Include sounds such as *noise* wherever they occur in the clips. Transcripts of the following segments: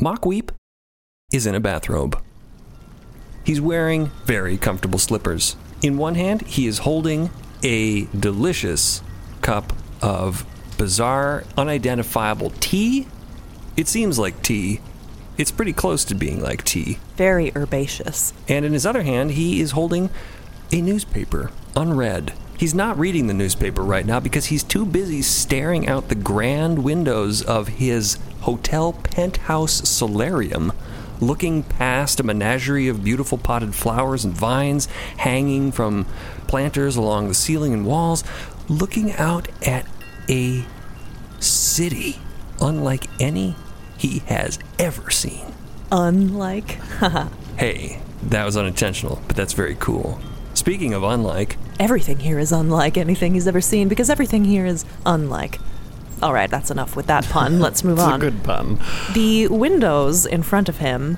Mockweep is in a bathrobe. He's wearing very comfortable slippers. In one hand, he is holding a delicious cup of bizarre, unidentifiable tea. It seems like tea. It's pretty close to being like tea. Very herbaceous. And in his other hand, he is holding a newspaper, unread. He's not reading the newspaper right now because he's too busy staring out the grand windows of his hotel penthouse solarium, looking past a menagerie of beautiful potted flowers and vines hanging from planters along the ceiling and walls, looking out at a city unlike any he has ever seen. Unlike. *laughs* Hey, that was unintentional, but that's very cool. Speaking of unlike, everything here is unlike anything he's ever seen because everything here is unlike. All right, that's enough with that pun. *laughs* Let's move It's on. a good pun. The windows in front of him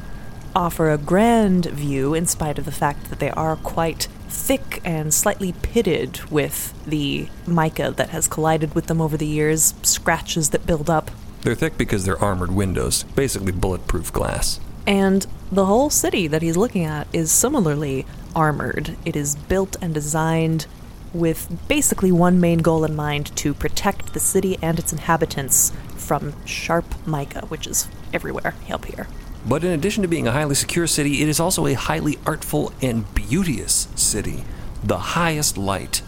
offer a grand view in spite of the fact that they are quite thick and slightly pitted with the mica that has collided with them over the years, scratches that build up. they're thick because they're armored windows, basically bulletproof glass. And the whole city that he's looking at is similarly armored. It is built and designed with basically one main goal in mind to protect the city and its inhabitants from sharp mica, which is everywhere up here. But in addition to being a highly secure city, it is also a highly artful and beauteous city. The highest light.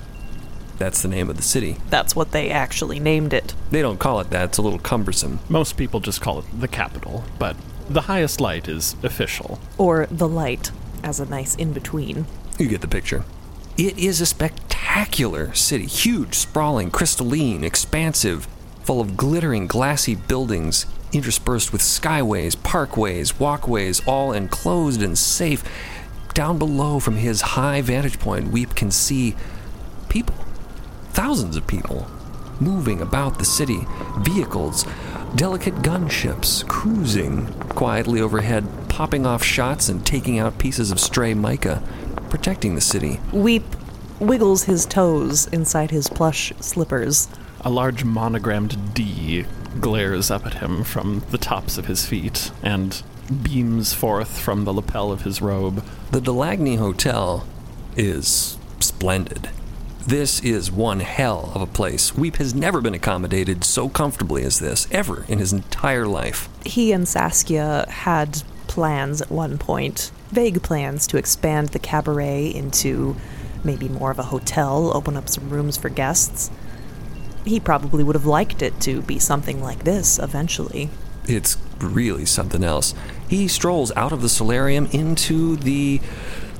That's the name of the city. That's what they actually named it. They don't call it that, it's a little cumbersome. Most people just call it the capital, but the highest light is official. Or the light as a nice in between. You get the picture. It is a spectacular city. Huge, sprawling, crystalline, expansive, full of glittering, glassy buildings, interspersed with skyways, parkways, walkways, all enclosed and safe. Down below, from his high vantage point, Weep can see people. Thousands of people moving about the city. Vehicles, delicate gunships cruising quietly overhead, popping off shots and taking out pieces of stray mica, protecting the city. Weep wiggles his toes inside his plush slippers. A large monogrammed D glares up at him from the tops of his feet and beams forth from the lapel of his robe. The Delagny Hotel is splendid. This is one hell of a place. Weep has never been accommodated so comfortably as this, ever in his entire life. He and Saskia had plans at one point, vague plans to expand the cabaret into maybe more of a hotel, open up some rooms for guests. He probably would have liked it to be something like this eventually. It's really something else. He strolls out of the solarium into the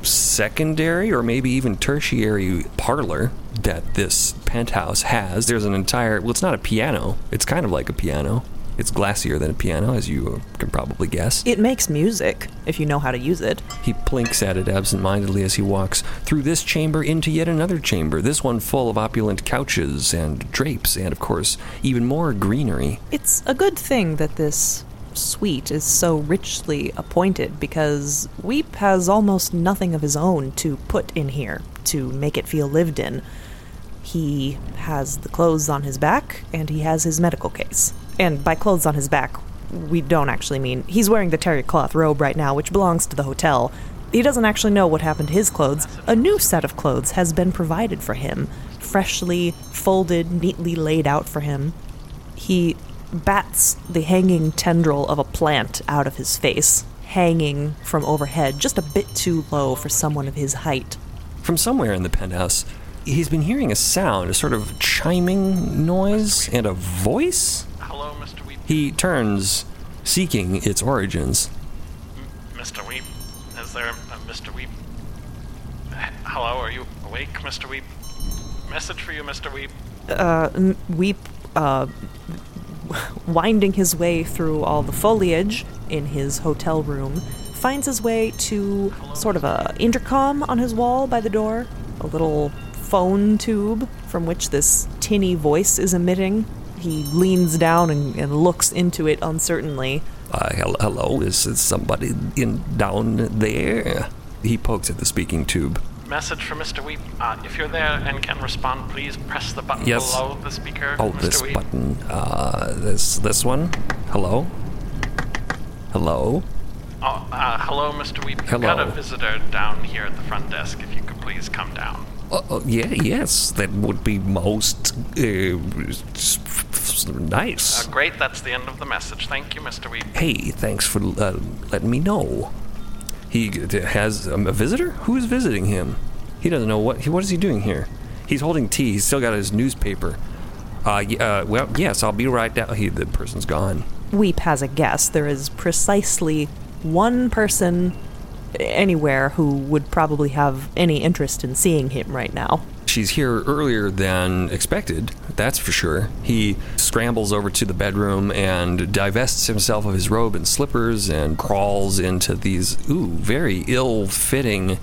secondary or maybe even tertiary parlor that this penthouse has. There's an entire, well, it's not a piano, it's kind of like a piano. It's glassier than a piano, as you uh, can probably guess. It makes music, if you know how to use it. He plinks at it absent-mindedly as he walks through this chamber into yet another chamber, this one full of opulent couches and drapes, and of course, even more greenery. It's a good thing that this suite is so richly appointed because Weep has almost nothing of his own to put in here to make it feel lived in. He has the clothes on his back and he has his medical case. And by clothes on his back, we don't actually mean he's wearing the terry cloth robe right now, which belongs to the hotel. He doesn't actually know what happened to his clothes. A new set of clothes has been provided for him, freshly folded, neatly laid out for him. He bats the hanging tendril of a plant out of his face, hanging from overhead, just a bit too low for someone of his height. From somewhere in the penthouse, he's been hearing a sound, a sort of chiming noise, and a voice? Hello, Mr. Weep. He turns, seeking its origins. Mr. Weep. Is there a Mr. Weep? Hello, are you awake, Mr. Weep? Message for you, Mr. Weep. Uh, m- Weep, uh, winding his way through all the foliage in his hotel room, finds his way to sort of a intercom on his wall by the door, a little phone tube from which this tinny voice is emitting. He leans down and, and looks into it uncertainly. Uh, hel- hello, is, is somebody in down there? He pokes at the speaking tube. Message for Mr. Weep. Uh, if you're there and can respond, please press the button Yes. below the speaker. Oh, Mr. this Weep. button. Uh, this this one. Hello. Hello? Oh, uh, hello, Mr. Weep. We've Hello. got a visitor down here at the front desk. If you could please come down. Uh, uh, yeah, yes, that would be most uh, s- s- nice. Uh, great, that's the end of the message. Thank you, Mr. Weep. Hey, thanks for uh, letting me know. He has um, a visitor? Who is visiting him? He doesn't know what. He, what is he doing here? He's holding tea. He's still got his newspaper. Uh, uh, well, yes, I'll be right down. He, the person's gone. Weep has a guess. There is precisely one person anywhere who would probably have any interest in seeing him right now. She's here earlier than expected, that's for sure. He scrambles over to the bedroom and divests himself of his robe and slippers and crawls into these, ooh, very ill fitting.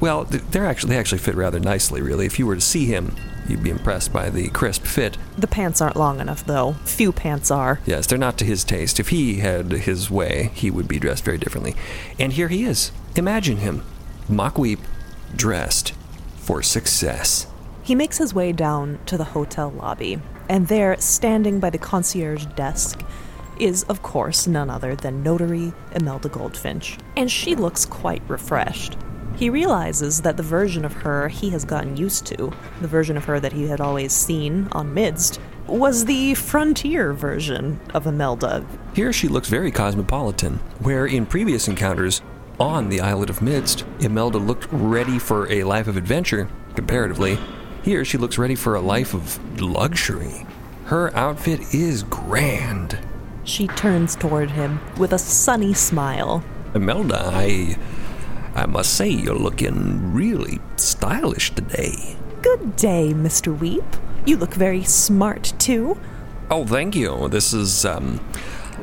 Well, they're actually, they actually fit rather nicely, really. If you were to see him, you'd be impressed by the crisp fit. The pants aren't long enough, though. Few pants are. Yes, they're not to his taste. If he had his way, he would be dressed very differently. And here he is. Imagine him, Mockweep, dressed for success. He makes his way down to the hotel lobby, and there, standing by the concierge desk, is, of course, none other than notary Imelda Goldfinch, and she looks quite refreshed. He realizes that the version of her he has gotten used to, the version of her that he had always seen on Midst, was the frontier version of Imelda. Here she looks very cosmopolitan, where in previous encounters on the islet of Midst, Imelda looked ready for a life of adventure, comparatively. Here she looks ready for a life of luxury. Her outfit is grand. She turns toward him with a sunny smile. Imelda, I. I must say, you're looking really stylish today. Good day, Mr. Weep. You look very smart, too. Oh, thank you. This is, um.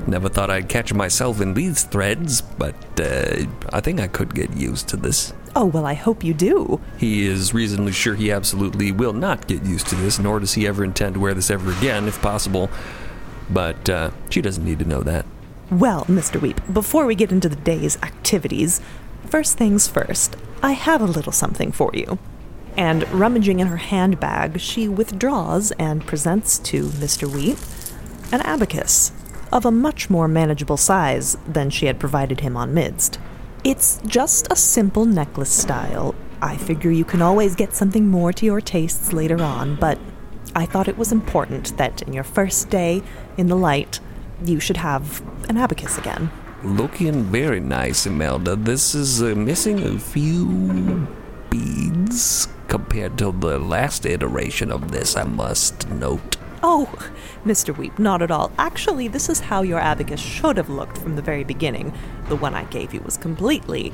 Never thought I'd catch myself in these threads, but uh, I think I could get used to this. Oh, well, I hope you do. He is reasonably sure he absolutely will not get used to this, nor does he ever intend to wear this ever again, if possible. But uh, she doesn't need to know that. Well, Mr. Weep, before we get into the day's activities, first things first, I have a little something for you. And rummaging in her handbag, she withdraws and presents to Mr. Weep an abacus of a much more manageable size than she had provided him on Midst. It's just a simple necklace style. I figure you can always get something more to your tastes later on, but I thought it was important that in your first day in the light, you should have an abacus again. Looking very nice, Imelda. This is uh, missing a few beads compared to the last iteration of this, I must note. Oh, Mr. Weep, not at all. Actually, this is how your abacus should have looked from the very beginning. The one I gave you was completely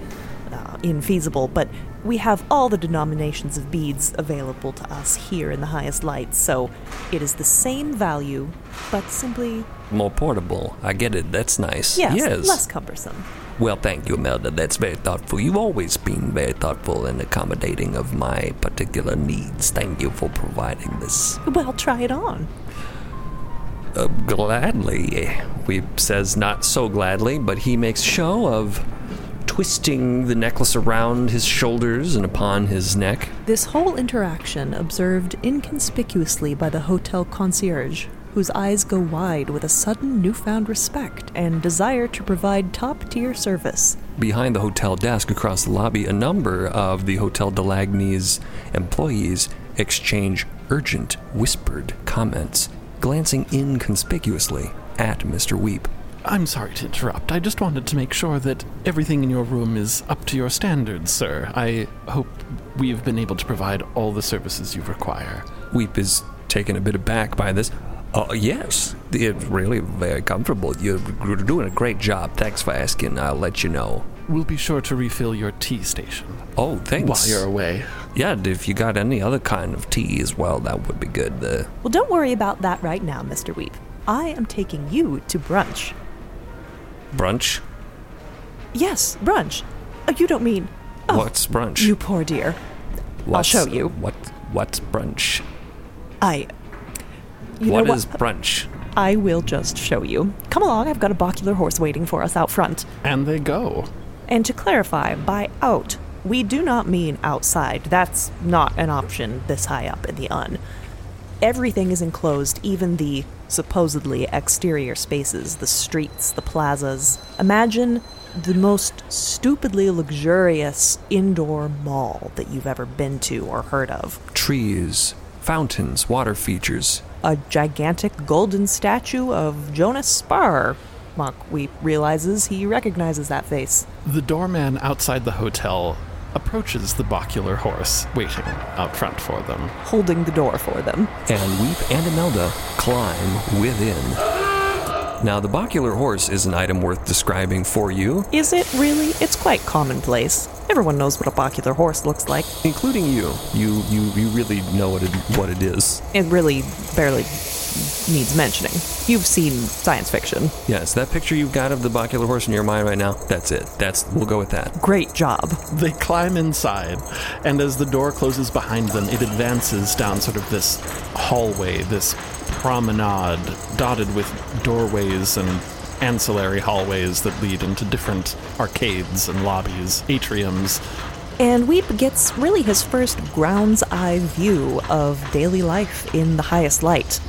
uh, infeasible, but we have all the denominations of beads available to us here in the highest light, so it is the same value, but simply, More portable. I get it. That's nice. yes, yes. less cumbersome. Well, thank you, Imelda. That's very thoughtful. You've always been very thoughtful and accommodating of my particular needs. Thank you for providing this. Well, try it on. Uh, gladly. Weep says not so gladly, but he makes show of twisting the necklace around his shoulders and upon his neck. This whole interaction observed inconspicuously by the hotel concierge, whose eyes go wide with a sudden newfound respect and desire to provide top tier service. Behind the hotel desk across the lobby, a number of the Hotel de Lagny's employees exchange urgent, whispered comments, glancing inconspicuously at Mr. Weep. I'm sorry to interrupt. I just wanted to make sure that everything in your room is up to your standards, sir. I hope we've been able to provide all the services you require. Weep is taken a bit aback by this. Oh, yes. It's really very comfortable. You're, you're doing a great job. Thanks for asking. I'll let you know. We'll be sure to refill your tea station Oh, thanks. while you're away. Yeah, if you got any other kind of tea as well, that would be good. Uh, Well, don't worry about that right now, Mr. Weep. I am taking you to brunch. brunch? Yes, brunch. Oh, you don't mean. Oh, What's brunch? You poor dear. What's- I'll show you. What? What's brunch? I. You What know is brunch? I will just show you. Come along, I've got a Bocular horse waiting for us out front. And they go. And to clarify, by out, we do not mean outside. That's not an option this high up in the un. Everything is enclosed, even the supposedly exterior spaces, the streets, the plazas. Imagine the most stupidly luxurious indoor mall that you've ever been to or heard of. Trees, fountains, water features. A gigantic golden statue of Jonas Spar. Monk we realizes he recognizes that face. The doorman outside the hotel approaches the Bocular horse, waiting out front for them. holding the door for them. and Weep and Imelda climb within. Now, the Bocular horse is an item worth describing for you, Is it really? It's quite commonplace. Everyone knows what a bocular horse looks like. including you. You you, you really know what it, what it is. It really barely needs mentioning. You've seen science fiction. Yes, that picture you've got of the Bocular horse in your mind right now, that's it. That's We'll go with that. Great job. They climb inside, and as the door closes behind them, it advances down sort of this hallway, this promenade dotted with doorways and ancillary hallways that lead into different arcades and lobbies, atriums. And Weep gets really his first ground's eye view of daily life in the highest light.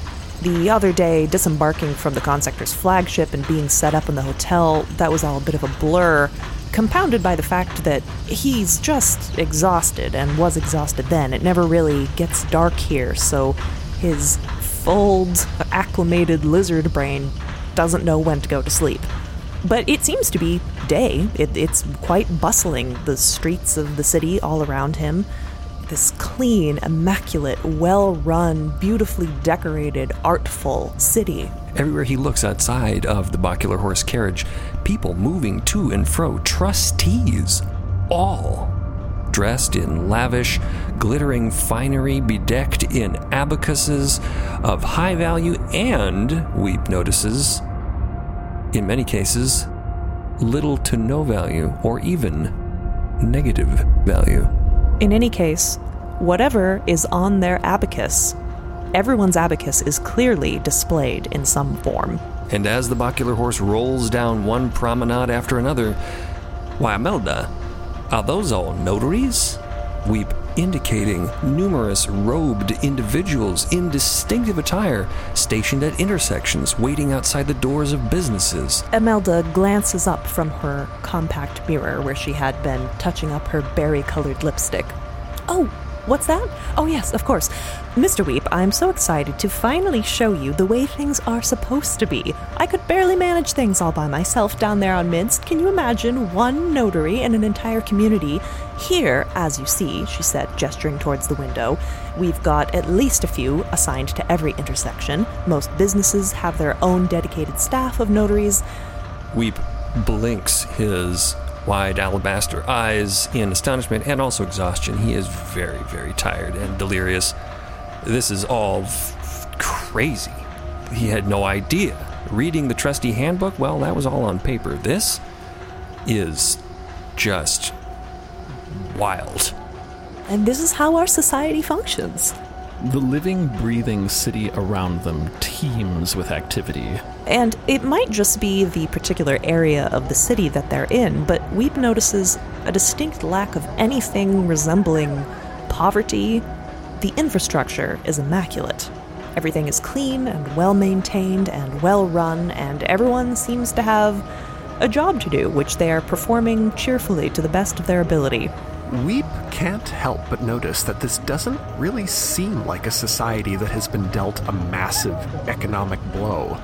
The other day, disembarking from the Consector's flagship and being set up in the hotel, that was all a bit of a blur, compounded by the fact that he's just exhausted and was exhausted then. It never really gets dark here, so his fulled, acclimated lizard brain doesn't know when to go to sleep. But it seems to be day. It, it's quite bustling, the streets of the city all around him. This clean, immaculate, well run, beautifully decorated, artful city. Everywhere he looks outside of the Bocular horse carriage, people moving to and fro, trustees, all dressed in lavish, glittering finery, bedecked in abacuses of high value, and, Weep notices, in many cases, little to no value, or even negative value. In any case, whatever is on their abacus, everyone's abacus is clearly displayed in some form. And as the Bocular horse rolls down one promenade after another, why, Imelda, are those all notaries? Weep indicating numerous robed individuals in distinctive attire stationed at intersections waiting outside the doors of businesses. Imelda glances up from her compact mirror where she had been touching up her berry colored lipstick. Oh, what's that? Oh, yes, of course. Mr. Weep, I'm so excited to finally show you the way things are supposed to be. I could barely manage things all by myself down there on Midst. Can you imagine one notary in an entire community? Here, as you see, she said, gesturing towards the window, we've got at least a few assigned to every intersection. Most businesses have their own dedicated staff of notaries. Weep blinks his wide alabaster eyes in astonishment and also exhaustion. He is very, very tired and delirious. This is all f- crazy. He had no idea. Reading the trusty handbook, well, that was all on paper. This is just wild. And this is how our society functions. The living, breathing city around them teems with activity. And it might just be the particular area of the city that they're in, but Weep notices a distinct lack of anything resembling poverty. The infrastructure is immaculate. Everything is clean and well maintained and well run, and everyone seems to have a job to do, which they are performing cheerfully to the best of their ability. Weep can't help but notice that this doesn't really seem like a society that has been dealt a massive economic blow.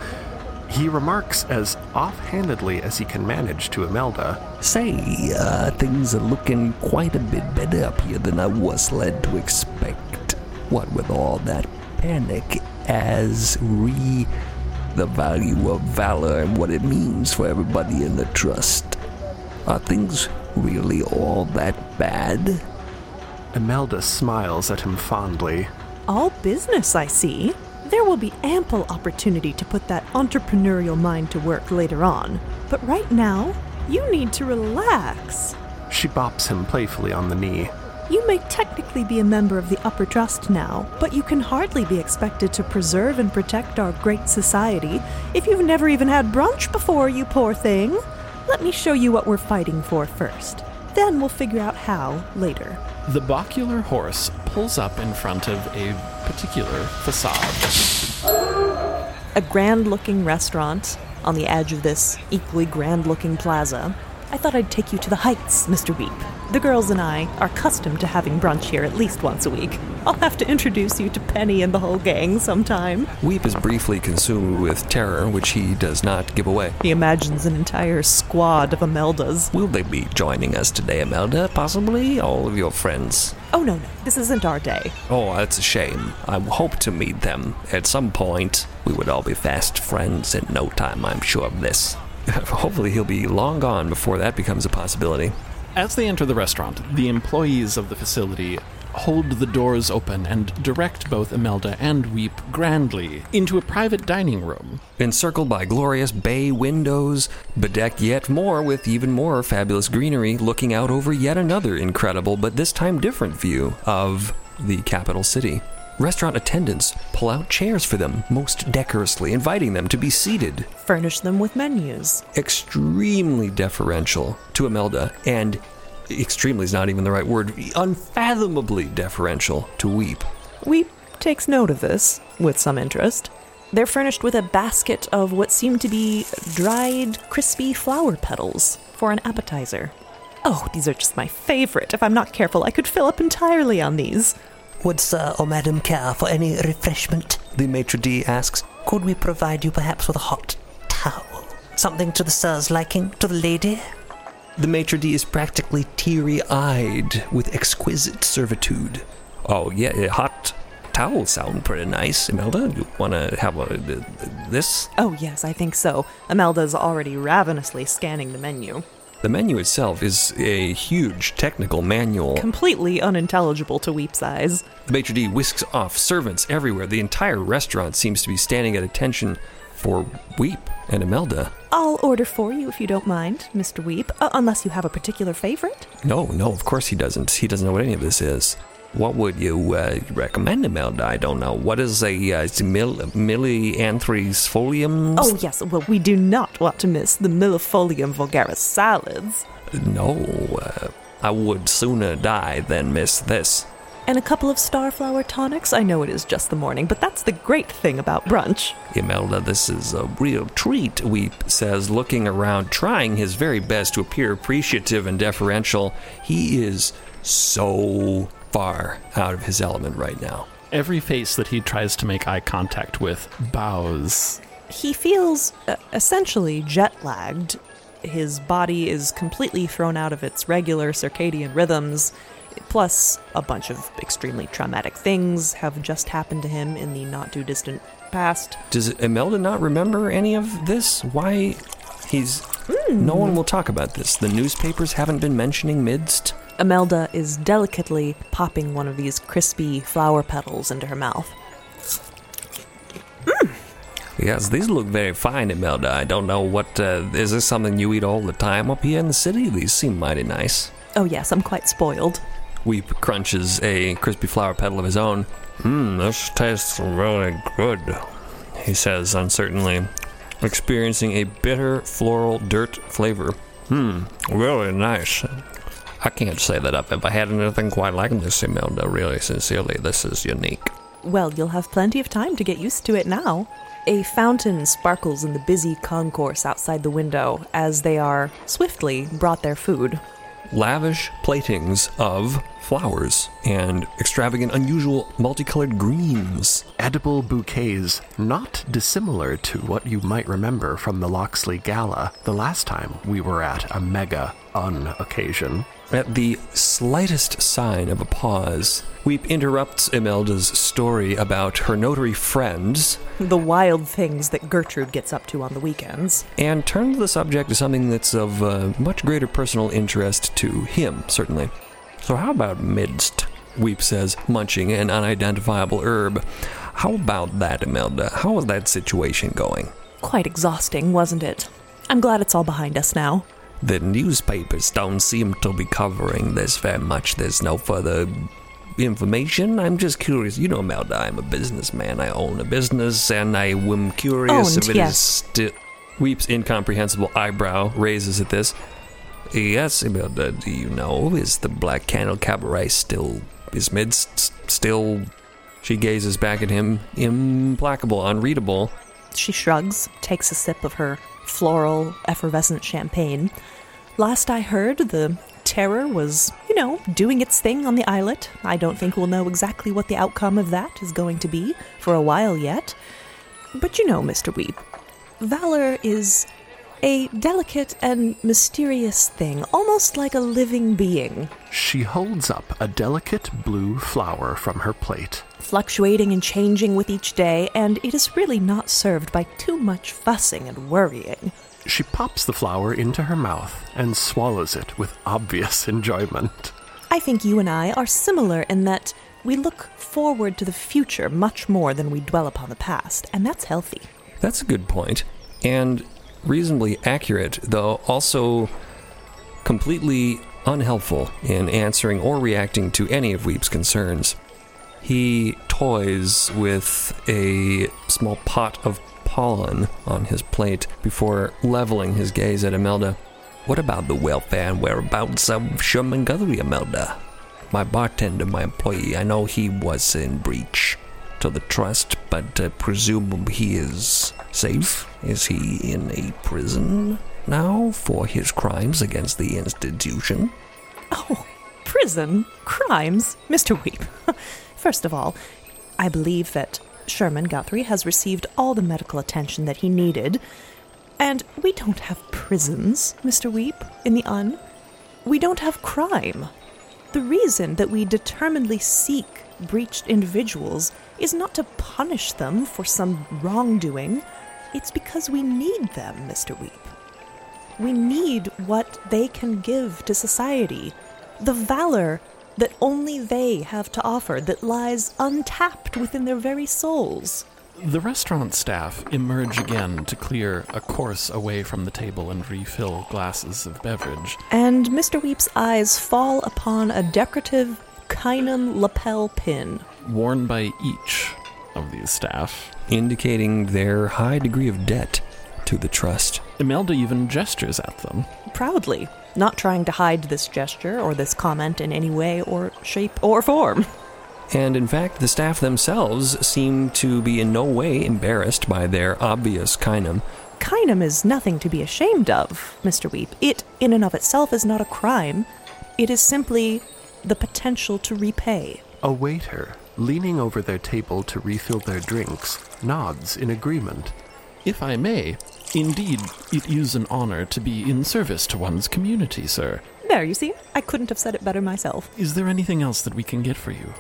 He remarks as offhandedly as he can manage to Imelda. Say, uh, things are looking quite a bit better up here than I was led to expect. What with all that panic as re the value of valor and what it means for everybody in the trust. Are things really all that bad? Imelda smiles at him fondly. All business, I see. There will be ample opportunity to put that entrepreneurial mind to work later on. But right now, you need to relax. She bops him playfully on the knee. You may technically be a member of the upper trust now, but you can hardly be expected to preserve and protect our great society if you've never even had brunch before, you poor thing. Let me show you what we're fighting for first. Then we'll figure out how later. The Bocular horse pulls up in front of a particular facade. A grand looking restaurant on the edge of this equally grand looking plaza. I thought I'd take you to the Heights, Mr. Weep. The girls and I are accustomed to having brunch here at least once a week. I'll have to introduce you to Penny and the whole gang sometime. Weep is briefly consumed with terror, which he does not give away. He imagines an entire squad of Imeldas. Will they be joining us today, Imelda? Possibly? All of your friends? Oh, no, no, this isn't our day. Oh, that's a shame. I hope to meet them at some point. We would all be fast friends in no time, I'm sure of this. *laughs* Hopefully, he'll be long gone before that becomes a possibility. As they enter the restaurant, the employees of the facility hold the doors open and direct both Imelda and Weep grandly into a private dining room. Encircled by glorious bay windows, bedecked yet more with even more fabulous greenery, looking out over yet another incredible, but this time different view of the capital city. Restaurant attendants pull out chairs for them, most decorously, inviting them to be seated. Furnish them with menus. Extremely deferential to Imelda, and extremely is not even the right word, unfathomably deferential to Weep. Weep takes note of this with some interest. They're furnished with a basket of what seem to be dried, crispy flower petals for an appetizer. Oh, these are just my favorite. If I'm not careful, I could fill up entirely on these. Would sir or madam care for any refreshment? The maitre d' asks. Could we provide you perhaps with a hot towel? Something to the sir's liking, to the lady? The maitre d' is practically teary eyed with exquisite servitude. Oh, yeah, a hot towel sound pretty nice. Imelda, you want to have a, this? Oh, yes, I think so. Imelda's already ravenously scanning the menu. The menu itself is a huge technical manual. Completely unintelligible to Weep's eyes. The maitre d' whisks off servants everywhere. The entire restaurant seems to be standing at attention for Weep and Imelda. I'll order for you if you don't mind, Mr. Weep, uh, unless you have a particular favorite. No, no, of course he doesn't. He doesn't know what any of this is. What would you uh, recommend, Imelda? I don't know. What is a uh, mil- millianthrisfolium? Oh, yes, well, we do not want to miss the millefolium vulgaris salads. No, uh, I would sooner die than miss this. And a couple of starflower tonics. I know it is just the morning, but that's the great thing about brunch. Imelda, this is a real treat, Weep says, looking around, trying his very best to appear appreciative and deferential. He is so far out of his element right now. Every face that he tries to make eye contact with bows. He feels uh, essentially jet lagged. His body is completely thrown out of its regular circadian rhythms. Plus, a bunch of extremely traumatic things have just happened to him in the not too distant past. Does Imelda not remember any of this? Why he's. No one will talk about this. The newspapers haven't been mentioning Midst. Imelda is delicately popping one of these crispy flower petals into her mouth. Yes, these look very fine, Imelda. I don't know what. Uh, is this something you eat all the time up here in the city? These seem mighty nice. Oh, yes, I'm quite spoiled. Weep crunches a crispy flower petal of his own. Mmm, this tastes really good, he says uncertainly, experiencing a bitter floral dirt flavor. Hmm, really nice. I can't say that I've ever had anything quite like this, Imelda. Really, sincerely, this is unique. Well, you'll have plenty of time to get used to it now. A fountain sparkles in the busy concourse outside the window as they are swiftly brought their food. Lavish platings of flowers and extravagant, unusual, multicolored greens. Edible bouquets not dissimilar to what you might remember from the Loxley Gala the last time we were at a mega un occasion. At the slightest sign of a pause, Weep interrupts Imelda's story about her notary friends The wild things that Gertrude gets up to on the weekends. and turns the subject to something that's of uh, much greater personal interest to him, certainly. So, how about midst? Weep says, munching an unidentifiable herb. How about that, Imelda? How is that situation going? Quite exhausting, wasn't it? I'm glad it's all behind us now. The newspapers don't seem to be covering this very much. There's no further information. I'm just curious. You know, Melda, I'm a businessman. I own a business, and I am curious Owned, if it is yes. still. Weep's incomprehensible eyebrow raises at this. Yes, Imelda, do you know? Is the Black Candle Cabaret still. Is Midst still She gazes back at him, implacable, unreadable. She shrugs, takes a sip of her floral, effervescent champagne. Last I heard, the terror was, you know, doing its thing on the islet. I don't think we'll know exactly what the outcome of that is going to be for a while yet. But you know, Mr. Weep, valor is a delicate and mysterious thing, almost like a living being, She holds up a delicate blue flower from her plate. Fluctuating and changing with each day, and it is really not served by too much fussing and worrying. She pops the flower into her mouth and swallows it with obvious *laughs* enjoyment. I think you and I are similar in that we look forward to the future much more than we dwell upon the past, and that's healthy. That's a good. And reasonably accurate, though also completely unhelpful in answering or reacting to any of Weep's concerns. He toys with a small pot of pollen on his plate before leveling his gaze at Imelda. What about the welfare and whereabouts of Sherman Guthrie, Imelda? My bartender, my employee, I know he was in breach to the trust, but uh, presume he is safe. Is he in a prison now for his crimes against the institution? Oh, prison? Crimes? Mr. Weep. *laughs* First of all, I believe that Sherman Guthrie has received all the medical attention that he needed. And we don't have prisons, Mr. Weep, in the Un. We don't have crime. The reason that we determinedly seek breached individuals is not to punish them for some wrongdoing. It's because we need them, Mr. Weep. We need what they can give to society. The valor that only they have to offer that lies untapped within their very souls. The restaurant staff emerge again to clear a course away from the table and refill glasses of beverage. And Mr. Weep's eyes fall upon a decorative Kynum lapel pin. worn by each of these staff. indicating their high degree of debt to the trust. Imelda even gestures at them. Proudly, not trying to hide this gesture or this comment in any way or shape or form. And in fact, the staff themselves seem to be in no way embarrassed by their obvious kynum. Kynum is nothing to be ashamed of, Mr. Weep. It, in and of itself, is not a crime. It is simply the potential to repay. A waiter, leaning over their table to refill their drinks, nods in agreement. If I may, indeed, it is an honor to be in service to one's community, sir. There, you see? I couldn't have said it better myself. Is there anything else that we can get for you?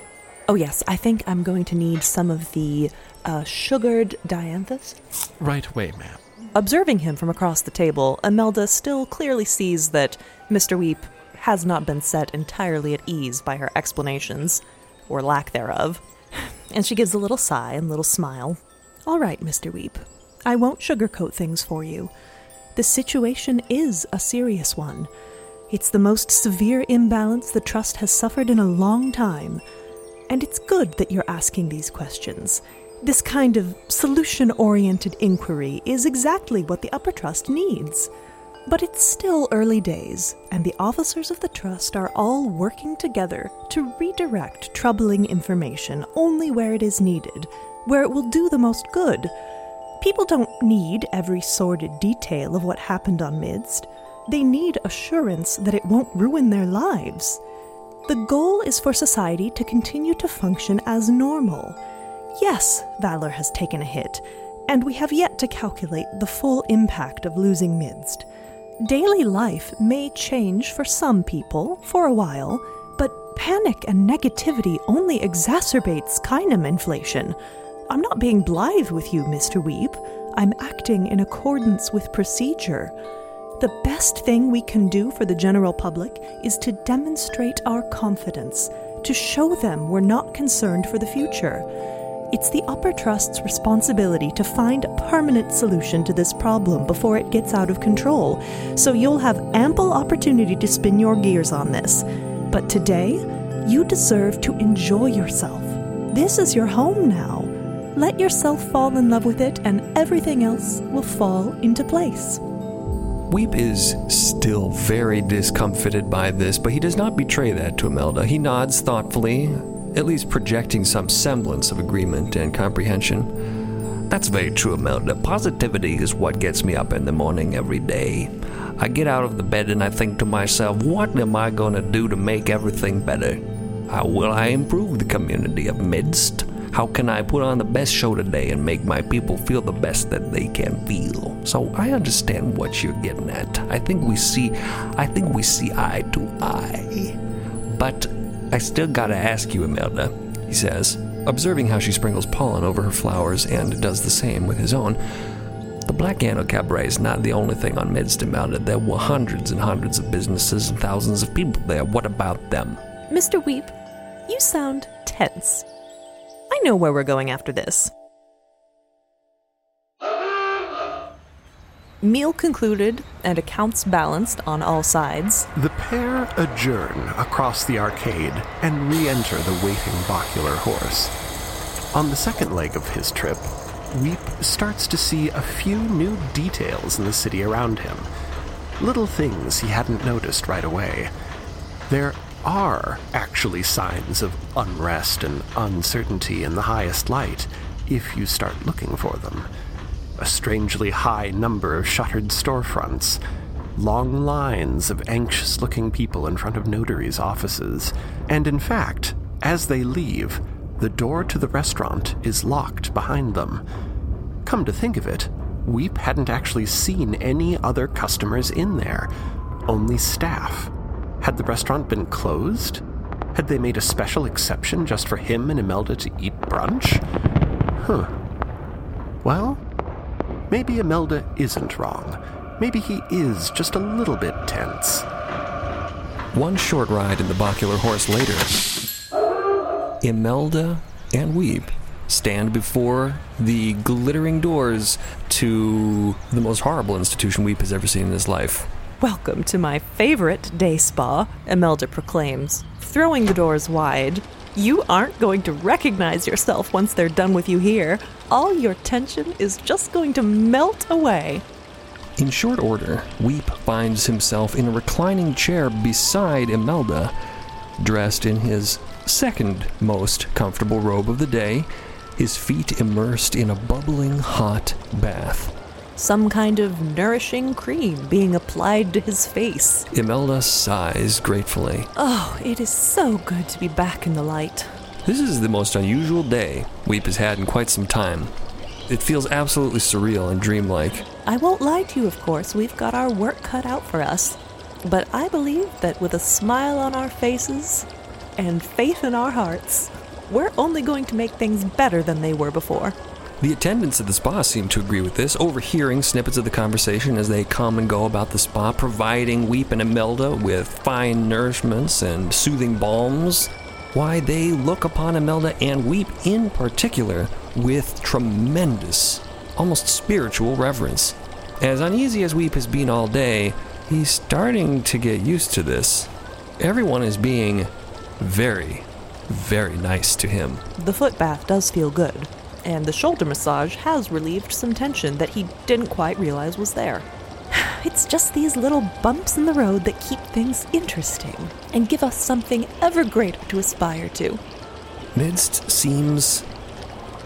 Oh, yes, I think I'm going to need some of the uh, sugared dianthus. Right way, ma'am. Observing him from across the table, Imelda still clearly sees that Mr. Weep has not been set entirely at ease by her explanations, or lack thereof. And she gives a little sigh and little smile. All right, Mr. Weep. I won't sugarcoat things for you. The situation is a serious one. It's the most severe imbalance the Trust has suffered in a long time. And it's good that you're asking these questions. This kind of solution oriented inquiry is exactly what the Upper Trust needs. But it's still early days, and the officers of the Trust are all working together to redirect troubling information only where it is needed, where it will do the most good. People don't need every sordid detail of what happened on Midst. They need assurance that it won't ruin their lives. The goal is for society to continue to function as normal. Yes, Valor has taken a hit, and we have yet to calculate the full impact of losing Midst. Daily life may change for some people for a while, but panic and negativity only exacerbates Kynum inflation. I'm not being blithe with you, Mr. Weep. I'm acting in accordance with procedure. The best thing we can do for the general public is to demonstrate our confidence, to show them we're not concerned for the future. It's the Upper Trust's responsibility to find a permanent solution to this problem before it gets out of control, so you'll have ample opportunity to spin your gears on this. But today, you deserve to enjoy yourself. This is your home now. Let yourself fall in love with it, and everything else will fall into place. Weep is still very discomfited by this, but he does not betray that to Imelda. He nods thoughtfully, at least projecting some semblance of agreement and comprehension. That's very true, Imelda. Positivity is what gets me up in the morning every day. I get out of the bed and I think to myself, what am I going to do to make everything better? How will I improve the community of Midst? How can I put on the best show today and make my people feel the best that they can feel? So I understand what you're getting at. I think we see I think we see eye to eye. But I still gotta ask you, Imelda, he says, observing how she sprinkles pollen over her flowers and does the same with his own. The Black Candle Cabaret is not the only thing on Midst Imelda. There were hundreds and hundreds of businesses and thousands of people there. What about them? Mr. Weep, you sound tense. I know where we're going after this. Meal concluded and accounts balanced on all sides. The pair adjourn across the arcade and re enter the waiting Bocular horse. On the second leg of his trip, Weep starts to see a few new details in the city around him. Little things he hadn't noticed right away. There are actually signs of unrest and uncertainty in the highest light if you start looking for them. A strangely high number of shuttered storefronts, long lines of anxious looking people in front of notaries' offices, and in fact, as they leave, the door to the restaurant is locked behind them. Come to think of it, Weep hadn't actually seen any other customers in there, only staff. Had the restaurant been closed? Had they made a special exception just for him and Imelda to eat brunch? Huh. Well, maybe Imelda isn't wrong. Maybe he is just a little bit tense. One short ride in the Bocular horse later, Imelda and Weep stand before the glittering doors to the most horrible institution Weep has ever seen in his life. Welcome to my favorite day spa, Imelda proclaims, throwing the doors wide. You aren't going to recognize yourself once they're done with you here. All your tension is just going to melt away. In short order, Weep finds himself in a reclining chair beside Imelda, dressed in his second most comfortable robe of the day, his feet immersed in a bubbling hot bath. Some kind of nourishing cream being applied to his face. Imelda sighs gratefully. Oh, it is so good to be back in the light. This is the most unusual day Weep has had in quite some time. It feels absolutely surreal and dreamlike. I won't lie to you, of course, we've got our work cut out for us. But I believe that with a smile on our faces and faith in our hearts, we're only going to make things better than they were before. The attendants at the spa seem to agree with this, overhearing snippets of the conversation as they come and go about the spa, providing Weep and Imelda with fine nourishments and soothing balms. Why, they look upon Imelda and Weep in particular with tremendous, almost spiritual reverence. As uneasy as Weep has been all day, he's starting to get used to this. Everyone is being very, very nice to him. The foot bath does feel good, and the shoulder massage has relieved some tension that he didn't quite realize was there. *sighs* It's just these little bumps in the road that keep things interesting and give us something ever greater to aspire to. Midst seems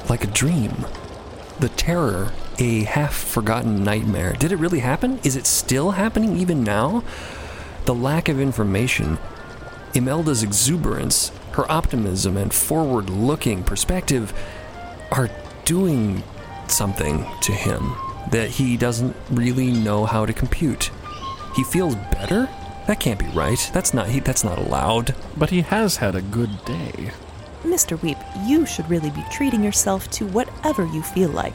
like a dream. The terror, a half forgotten nightmare. Did it really happen? Is it still happening even now? The lack of information, Imelda's exuberance, her optimism, and forward looking perspective are doing something to him that he doesn't really know how to compute. He feels better? That can't be right. That's not he that's not allowed. But he has had a good day. Mr. Weep, you should really be treating yourself to whatever you feel like.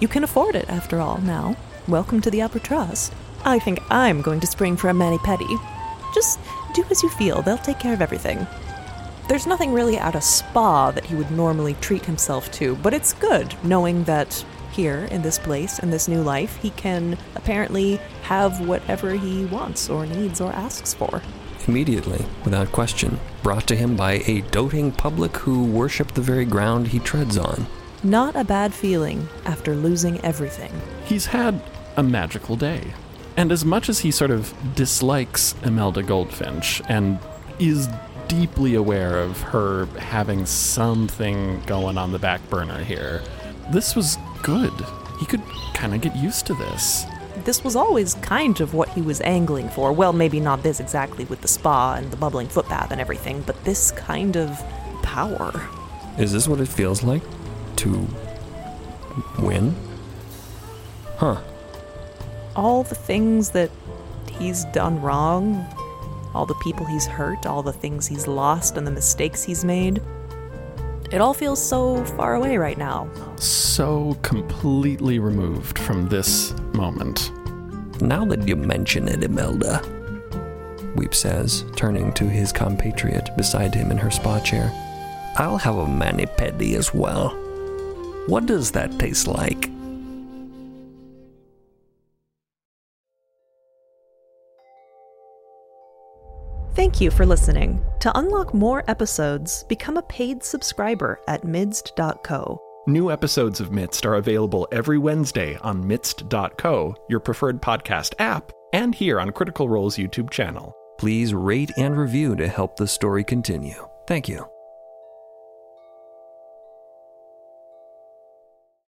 You can afford it, after all, now. Welcome to the Upper Trust. I think I'm going to spring for a mani pedi. Just do as you feel, they'll take care of everything. There's nothing really at a spa that he would normally treat himself to, but it's good knowing that here in this place, in this new life, he can apparently have whatever he wants or needs or asks for. Immediately, without question, brought to him by a doting public who worship the very ground he treads on. Not a bad feeling after losing everything. He's had a magical day. And as much as he sort of dislikes Imelda Goldfinch and is deeply aware of her having something going on the back burner here. This was good. He could kind of get used to this. This was always kind of what he was angling for. Well, maybe not this exactly with the spa and the bubbling footbath and everything, but this kind of power. Is this what it feels like to win? Huh. All the things that he's done wrong, all the people he's hurt, all the things he's lost, and the mistakes he's made. It all feels so far away right now. So completely removed from this moment. Now that you mention it, Imelda, Weep says, turning to his compatriot beside him in her spa chair. I'll have a mani pedi as well. What does that taste like? Thank you for listening. To unlock more episodes, become a paid subscriber at midst.co. New episodes of Midst are available every Wednesday on midst.co, your preferred podcast app, and here on Critical Role's YouTube channel. Please rate and review to help the story continue. Thank you.